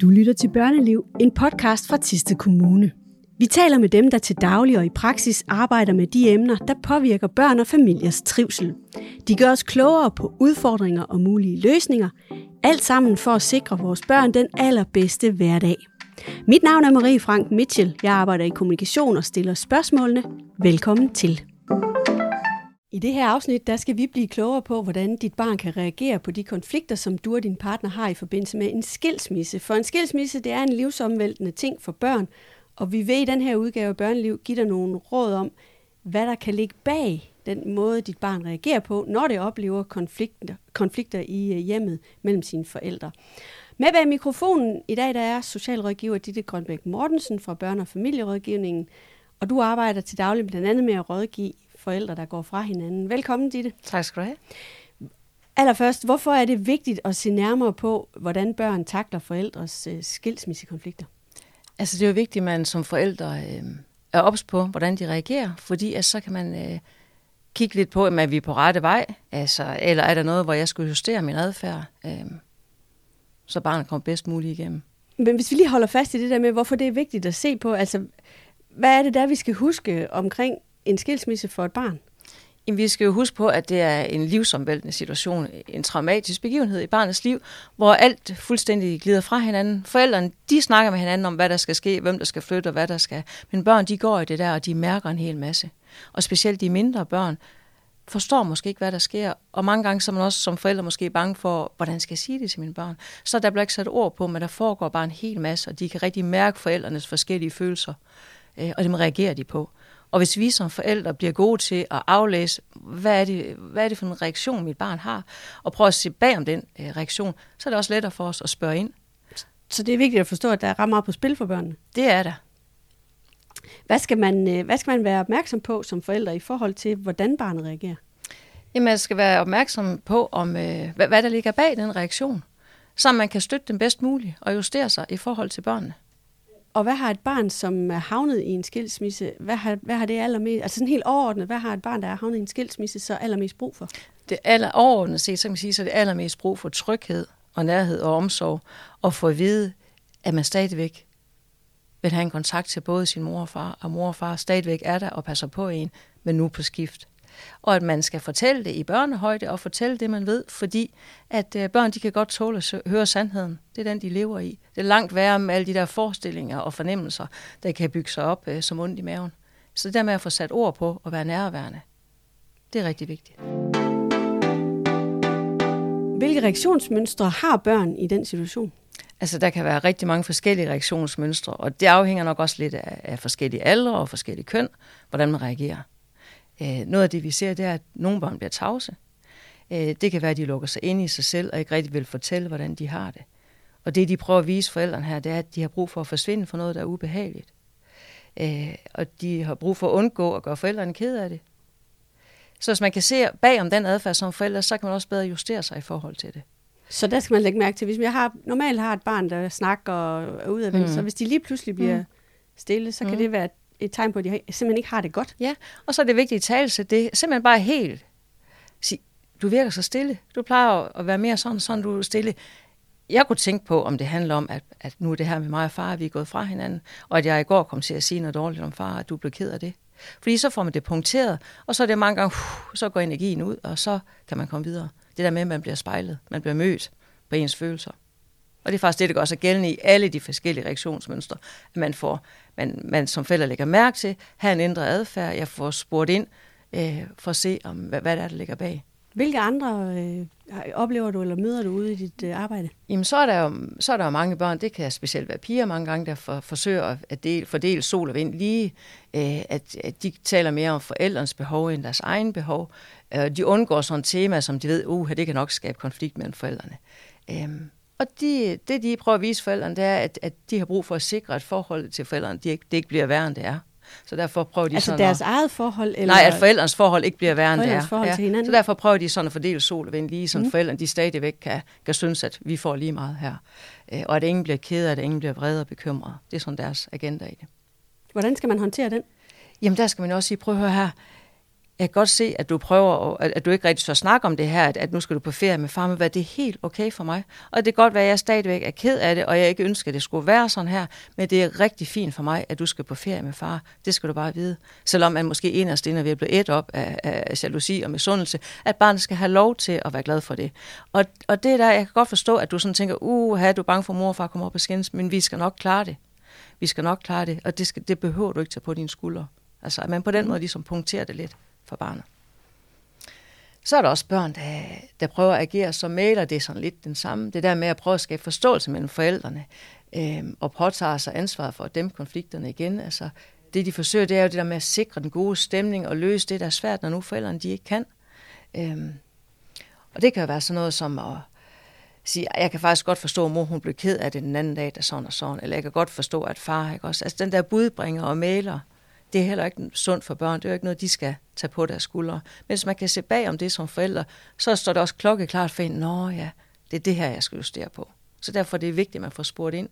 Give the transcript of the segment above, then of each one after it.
Du lytter til Børneliv, en podcast fra Tiste Kommune. Vi taler med dem, der til daglig og i praksis arbejder med de emner, der påvirker børn og familiers trivsel. De gør os klogere på udfordringer og mulige løsninger, alt sammen for at sikre vores børn den allerbedste hverdag. Mit navn er Marie Frank Mitchell. Jeg arbejder i kommunikation og stiller spørgsmålene. Velkommen til. I det her afsnit, der skal vi blive klogere på, hvordan dit barn kan reagere på de konflikter, som du og din partner har i forbindelse med en skilsmisse. For en skilsmisse, det er en livsomvæltende ting for børn, og vi vil i den her udgave af Børneliv give dig nogle råd om, hvad der kan ligge bag den måde, dit barn reagerer på, når det oplever konflikter, konflikter i øh, hjemmet mellem sine forældre. Med bag mikrofonen i dag, der er socialrådgiver Ditte Grønbæk Mortensen fra Børne- og Familierådgivningen, og du arbejder til daglig blandt andet med at rådgive forældre, der går fra hinanden. Velkommen, Ditte. Tak skal du have. Allerførst, hvorfor er det vigtigt at se nærmere på, hvordan børn takler forældres øh, skilsmissekonflikter? Altså det er jo vigtigt, at man som forældre øh, er ops på, hvordan de reagerer, fordi altså, så kan man øh, kigge lidt på, om er vi er på rette vej, altså, eller er der noget, hvor jeg skulle justere min adfærd, øh, så barnet kommer bedst muligt igennem. Men hvis vi lige holder fast i det der med, hvorfor det er vigtigt at se på, altså hvad er det der, vi skal huske omkring en skilsmisse for et barn? Jamen, vi skal jo huske på, at det er en livsomvæltende situation, en traumatisk begivenhed i barnets liv, hvor alt fuldstændig glider fra hinanden. Forældrene, de snakker med hinanden om, hvad der skal ske, hvem der skal flytte og hvad der skal. Men børn, de går i det der, og de mærker en hel masse. Og specielt de mindre børn forstår måske ikke, hvad der sker. Og mange gange så er man også som forældre måske bange for, hvordan skal jeg sige det til mine børn. Så der bliver ikke sat ord på, men der foregår bare en hel masse, og de kan rigtig mærke forældrenes forskellige følelser, øh, og dem reagerer de på. Og hvis vi som forældre bliver gode til at aflæse, hvad er det, hvad er det for en reaktion, mit barn har, og prøve at se bag om den øh, reaktion, så er det også lettere for os at spørge ind. Så det er vigtigt at forstå, at der er ret meget på spil for børnene? Det er der. Hvad skal, man, øh, hvad skal man være opmærksom på som forældre i forhold til, hvordan barnet reagerer? Jamen, man skal være opmærksom på, om, øh, hvad, hvad der ligger bag den reaktion, så man kan støtte dem bedst muligt og justere sig i forhold til børnene. Og hvad har et barn, som er havnet i en skilsmisse, hvad har, hvad har det allermest, altså sådan helt overordnet, hvad har et barn, der er havnet i en skilsmisse, så allermest brug for? Det aller overordnet set, så kan man sige, så er det allermest brug for tryghed og nærhed og omsorg, og få at vide, at man stadigvæk vil have en kontakt til både sin mor og far, og mor og far stadigvæk er der og passer på en, men nu på skift og at man skal fortælle det i børnehøjde og fortælle det, man ved, fordi at øh, børn de kan godt tåle at høre sandheden. Det er den, de lever i. Det er langt værre med alle de der forestillinger og fornemmelser, der kan bygge sig op øh, som ondt i maven. Så det der med at få sat ord på og være nærværende, det er rigtig vigtigt. Hvilke reaktionsmønstre har børn i den situation? Altså, der kan være rigtig mange forskellige reaktionsmønstre, og det afhænger nok også lidt af, af forskellige aldre og forskellige køn, hvordan man reagerer. Øh, noget af det, vi ser, det er, at nogle børn bliver tavse. Øh, det kan være, at de lukker sig ind i sig selv og ikke rigtig vil fortælle, hvordan de har det. Og det, de prøver at vise forældrene her, det er, at de har brug for at forsvinde for noget, der er ubehageligt. Øh, og de har brug for at undgå at gøre forældrene ked af det. Så hvis man kan se bag om den adfærd som forældre, så kan man også bedre justere sig i forhold til det. Så der skal man lægge mærke til, hvis jeg har, normalt har et barn, der snakker og er udadvendt, mm. så hvis de lige pludselig bliver mm. stille, så kan mm. det være et tegn på, at de simpelthen ikke har det godt. Ja, og så er det vigtigt at tale det det. Simpelthen bare helt sige, du virker så stille. Du plejer at være mere sådan, sådan du er stille. Jeg kunne tænke på, om det handler om, at, at nu er det her med mig og far, vi er gået fra hinanden, og at jeg i går kom til at sige noget dårligt om far, at du blev ked af det. Fordi så får man det punkteret, og så er det mange gange, uh, så går energien ud, og så kan man komme videre. Det der med, at man bliver spejlet, man bliver mødt på ens følelser. Og det er faktisk det, der gør sig gældende i alle de forskellige reaktionsmønstre, at man får, man, man som fælder lægger mærke til, have en ændret adfærd, jeg får spurgt ind, øh, for at se, om, hvad, hvad der er, der ligger bag. Hvilke andre øh, oplever du eller møder du ude i dit øh, arbejde? Jamen, så er, der jo, så er der jo mange børn, det kan specielt være piger mange gange, der for, forsøger at dele, fordele sol og vind lige, øh, at, at de taler mere om forældrens behov end deres egen behov. Øh, de undgår sådan et tema, som de ved, uh, det kan nok skabe konflikt mellem forældrene. Øh, og de, det, de prøver at vise forældrene, det er, at, at de har brug for at sikre, at forholdet til forældrene, de ikke, det ikke bliver værre, end det er. Så derfor prøver de altså sådan deres at, eget forhold? Eller nej, at forældrens forhold ikke bliver værre, end det er. Forhold ja. til hinanden. Så derfor prøver de sådan at fordele sol og vind lige, så mm. forældrene de stadigvæk kan, kan synes, at vi får lige meget her. Øh, og at ingen bliver ked af at ingen bliver vrede og bekymret. Det er sådan deres agenda i det. Hvordan skal man håndtere den? Jamen der skal man også sige, prøv at høre her, jeg kan godt se, at du prøver, at, at du ikke rigtig så snakke om det her, at, at nu skal du på ferie med far, men hvad det er helt okay for mig. Og det kan godt være, at jeg stadigvæk er ked af det, og jeg ikke ønsker, at det skulle være sådan her, men det er rigtig fint for mig, at du skal på ferie med far. Det skal du bare vide. Selvom man måske inderst inde er ved at blive et op af, af jalousi og misundelse, at barnet skal have lov til at være glad for det. Og, og det der, jeg kan godt forstå, at du sådan tænker, uh, du er bange for mor og far kommer op og skændes, men vi skal nok klare det. Vi skal nok klare det, og det, skal, det behøver du ikke tage på dine skuldre. Altså, at man på den måde ligesom punkterer det lidt for barnet. Så er der også børn, der, der prøver at agere som maler. Det er sådan lidt den samme. Det der med at prøve at skabe forståelse mellem forældrene øh, og påtager sig ansvaret for at dæmpe konflikterne igen. Altså, det de forsøger, det er jo det der med at sikre den gode stemning og løse det, der er svært, når nu forældrene de ikke kan. Øh, og det kan jo være sådan noget som at sige, jeg kan faktisk godt forstå, at mor hun blev ked af det den anden dag, der sådan og sådan, eller jeg kan godt forstå, at far, ikke også? Altså den der budbringer og maler, det er heller ikke sundt for børn. Det er jo ikke noget, de skal tage på deres skuldre. Men hvis man kan se bag om det som forældre, så står det også klokkeklart for en, nå ja, det er det her, jeg skal justere på. Så derfor er det vigtigt, at man får spurgt ind.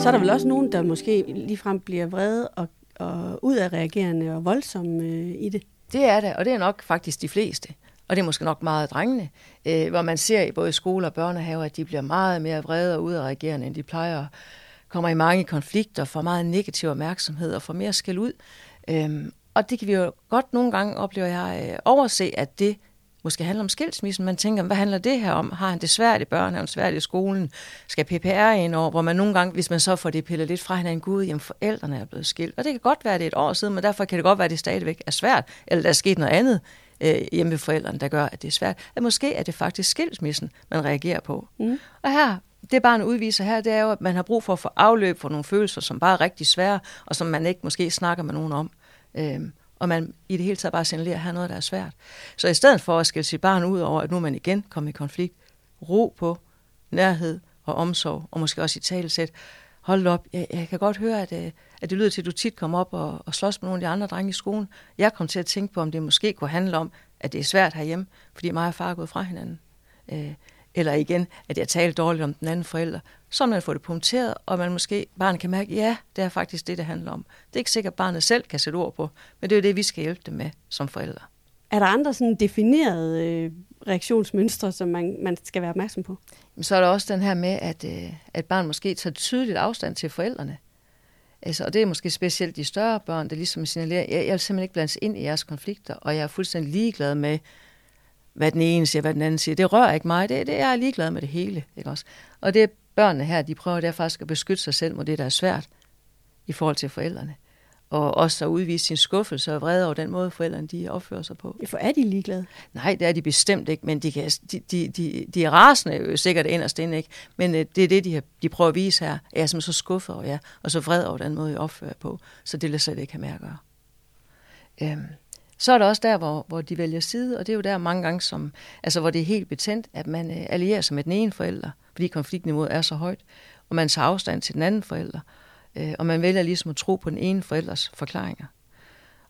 Så er der vel også nogen, der måske ligefrem bliver vrede og, og ud af reagerende og voldsomme øh, i det? Det er det, og det er nok faktisk de fleste. Og det er måske nok meget drengene, øh, hvor man ser i både skole og børnehaver, at de bliver meget mere vrede og udadreagerende, end de plejer kommer i mange konflikter, får meget negativ opmærksomhed og får mere skæld ud. Øhm, og det kan vi jo godt nogle gange opleve, jeg øh, overse, at det måske handler om skilsmissen. Man tænker, hvad handler det her om? Har han det svært i børn? Har han svært i skolen? Skal PPR ind over? Hvor man nogle gange, hvis man så får det pillet lidt fra hinanden, gud, jamen forældrene er blevet skilt. Og det kan godt være, det er et år siden, men derfor kan det godt være, at det stadigvæk er svært. Eller der er sket noget andet øh, hjemme ved forældrene, der gør, at det er svært. At måske er det faktisk skilsmissen, man reagerer på. Mm. Og her det barn udviser her, det er jo, at man har brug for at få afløb for nogle følelser, som bare er rigtig svære, og som man ikke måske snakker med nogen om. Øhm, og man i det hele taget bare signalerer, at her er noget, der er svært. Så i stedet for at skille sit barn ud over, at nu er man igen kommet i konflikt, ro på, nærhed og omsorg, og måske også i talesæt, hold op, jeg, jeg kan godt høre, at, øh, at det lyder til, at du tit kommer op og, og slås med nogle af de andre drenge i skolen. Jeg kom til at tænke på, om det måske kunne handle om, at det er svært herhjemme, fordi mig og far er gået fra hinanden. Øh, eller igen, at jeg taler dårligt om den anden forælder, så man får det punkteret, og man måske, barnet kan mærke, ja, det er faktisk det, det handler om. Det er ikke sikkert, at barnet selv kan sætte ord på, men det er jo det, vi skal hjælpe dem med som forældre. Er der andre sådan definerede øh, reaktionsmønstre, som man, man skal være opmærksom på? Så er der også den her med, at, øh, at barn måske tager tydeligt afstand til forældrene. Altså, og det er måske specielt de større børn, der ligesom signalerer, jeg, jeg vil simpelthen ikke blandes ind i jeres konflikter, og jeg er fuldstændig ligeglad med, hvad den ene siger, hvad den anden siger. Det rører ikke mig. Det, det jeg er ligeglad med det hele. Ikke også? Og det børnene her, de prøver der faktisk at beskytte sig selv mod det, der er svært i forhold til forældrene. Og også at udvise sin skuffelse og vrede over den måde, forældrene de opfører sig på. For er de ligeglade? Nej, det er de bestemt ikke, men de, kan, de, de, de, de er rasende jo sikkert inderst inde, ikke? Men øh, det er det, de, har, de prøver at vise her. Jeg er så skuffet over jer, og så vred over den måde, jeg opfører på. Så det lader slet ikke have med at gøre. Øhm, så er der også der, hvor, hvor de vælger side, og det er jo der mange gange, som, altså, hvor det er helt betændt, at man øh, allierer sig med den ene forælder, fordi konfliktniveauet er så højt, og man tager afstand til den anden forælder, øh, og man vælger ligesom at tro på den ene forældres forklaringer.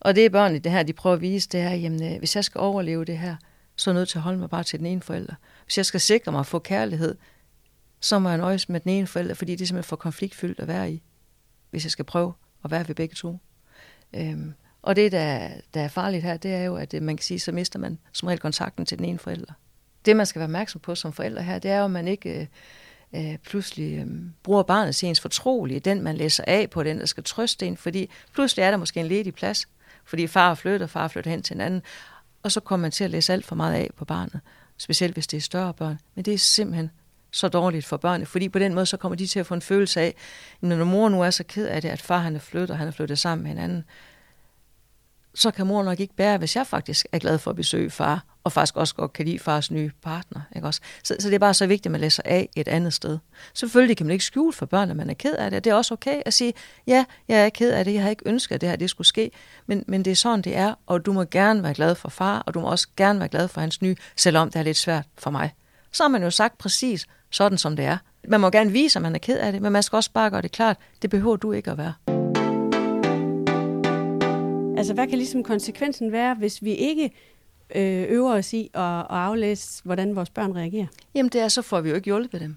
Og det er børnene, det her, de prøver at vise, det er, jamen, øh, hvis jeg skal overleve det her, så er jeg nødt til at holde mig bare til den ene forælder. Hvis jeg skal sikre mig at få kærlighed, så må jeg nøjes med den ene forælder, fordi det er simpelthen for konfliktfyldt at være i, hvis jeg skal prøve at være ved begge to. Øhm, og det, der, der er farligt her, det er jo, at øh, man kan sige, så mister man som regel kontakten til den ene forælder. Det, man skal være opmærksom på som forælder her, det er jo, at man ikke øh, øh, pludselig øh, bruger barnet til ens fortrolige, den man læser af på, den der skal trøste en, fordi pludselig er der måske en ledig plads, fordi far flytter, far flytter hen til en anden, og så kommer man til at læse alt for meget af på barnet, specielt hvis det er større børn. Men det er simpelthen så dårligt for børnene, fordi på den måde så kommer de til at få en følelse af, når mor nu er så ked af det, at far han er flyttet, han er flyttet sammen med en anden, så kan mor nok ikke bære, hvis jeg faktisk er glad for at besøge far, og faktisk også godt kan lide fars nye partner. Ikke også? Så, så det er bare så vigtigt, at man læser af et andet sted. Selvfølgelig kan man ikke skjule for børn, at man er ked af det. Det er også okay at sige, ja, jeg er ked af det, jeg har ikke ønsket, at det her det skulle ske, men, men det er sådan, det er, og du må gerne være glad for far, og du må også gerne være glad for hans nye, selvom det er lidt svært for mig. Så har man jo sagt præcis sådan, som det er. Man må gerne vise, at man er ked af det, men man skal også bare gøre det klart, det behøver du ikke at være. Altså, hvad kan ligesom konsekvensen være, hvis vi ikke øh, øver os i at, at aflæse, hvordan vores børn reagerer? Jamen, det er, så får vi jo ikke hjulpet dem.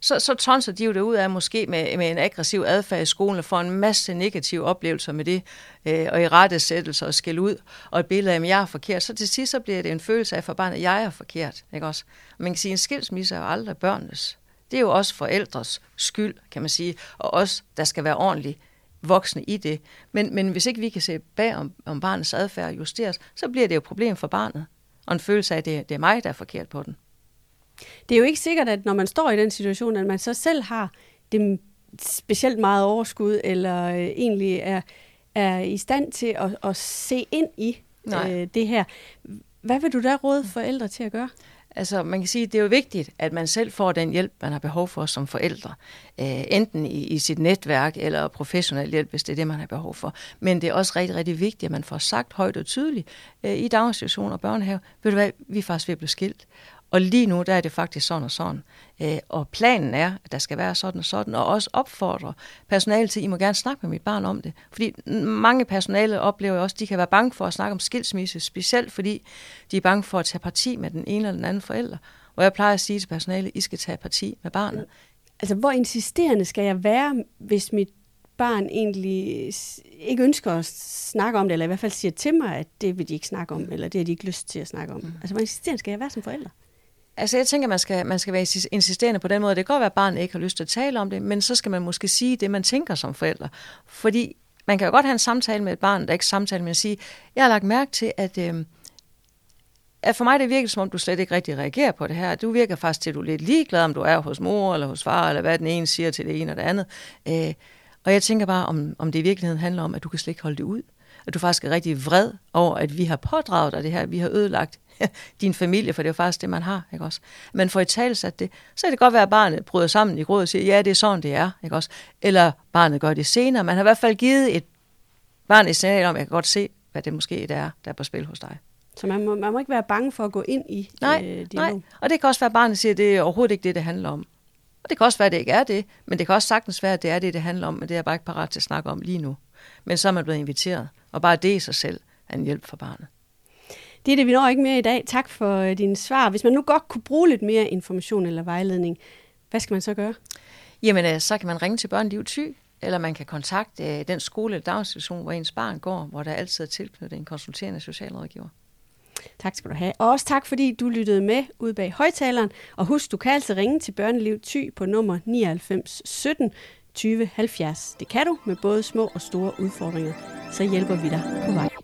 så, så tonser de jo det ud af måske med, med en aggressiv adfærd i skolen og får en masse negative oplevelser med det, øh, og i rettesættelser og skæld ud, og et billede af, at jeg er forkert. Så til sidst så bliver det en følelse af for barnet, at jeg er forkert. Ikke også? Man kan sige, at en skilsmisse er jo aldrig børnenes. Det er jo også forældres skyld, kan man sige, og os, der skal være ordentlige voksne i det. Men, men hvis ikke vi kan se bag om, om barnets adfærd justeres, så bliver det jo et problem for barnet, og en følelse af, at det, det er mig, der er forkert på den. Det er jo ikke sikkert, at når man står i den situation, at man så selv har det specielt meget overskud, eller øh, egentlig er, er i stand til at, at se ind i øh, det her. Hvad vil du da råde forældre til at gøre? Altså, man kan sige, at det er jo vigtigt, at man selv får den hjælp, man har behov for som forældre. Øh, enten i, i sit netværk eller professionel hjælp, hvis det er det, man har behov for. Men det er også rigtig, rigtig vigtigt, at man får sagt højt og tydeligt øh, i daginstitutioner og børnehave, ved du hvad, vi er faktisk ved at blive skilt. Og lige nu, der er det faktisk sådan og sådan. Øh, og planen er, at der skal være sådan og sådan, og også opfordre personale til, at I må gerne snakke med mit barn om det. Fordi mange personale oplever også, at de kan være bange for at snakke om skilsmisse, specielt fordi de er bange for at tage parti med den ene eller den anden forælder. Og jeg plejer at sige til personale, I skal tage parti med barnet. Altså, hvor insisterende skal jeg være, hvis mit barn egentlig ikke ønsker at snakke om det, eller i hvert fald siger til mig, at det vil de ikke snakke om, eller det har de ikke lyst til at snakke om. Mm. Altså, hvor insisterende skal jeg være som forælder? Altså jeg tænker, man skal, man skal være insisterende på den måde. Det kan godt være, at barnet ikke har lyst til at tale om det, men så skal man måske sige det, man tænker som forældre. Fordi man kan jo godt have en samtale med et barn, der ikke samtale, men at sige, jeg har lagt mærke til, at, øh, at for mig det virker, som om du slet ikke rigtig reagerer på det her. Du virker faktisk til, at du er lidt ligeglad, om du er hos mor eller hos far, eller hvad den ene siger til det ene og det andet. Øh, og jeg tænker bare, om, om det i virkeligheden handler om, at du kan slet ikke holde det ud. At du faktisk er rigtig vred over, at vi har pådraget dig det her, vi har ødelagt din familie, for det er jo faktisk det, man har, ikke også? Men for i talsat det, så kan det godt være, at barnet bryder sammen i gråd og siger, ja, det er sådan, det er, ikke også? Eller barnet gør det senere. Man har i hvert fald givet et barn et signal om, at jeg kan godt se, hvad det måske er, der er på spil hos dig. Så man må, man må ikke være bange for at gå ind i nej, øh, dialog? Nej, og det kan også være, at barnet siger, at det er overhovedet ikke det, det handler om. Og det kan også være, at det ikke er det, men det kan også sagtens være, at det er det, det handler om, men det er jeg bare ikke parat til at snakke om lige nu. Men så er man blevet inviteret, og bare det i sig selv er en hjælp for barnet. Det er det, vi når ikke mere i dag. Tak for øh, dine svar. Hvis man nu godt kunne bruge lidt mere information eller vejledning, hvad skal man så gøre? Jamen, øh, så kan man ringe til Børneliv Thy, eller man kan kontakte øh, den skole eller daginstitution, hvor ens barn går, hvor der altid er tilknyttet en konsulterende socialrådgiver. Tak skal du have. Og også tak, fordi du lyttede med ude bag højtaleren. Og husk, du kan altså ringe til Børneliv Thy på nummer 99 17 20 70. Det kan du med både små og store udfordringer. Så hjælper vi dig på vej.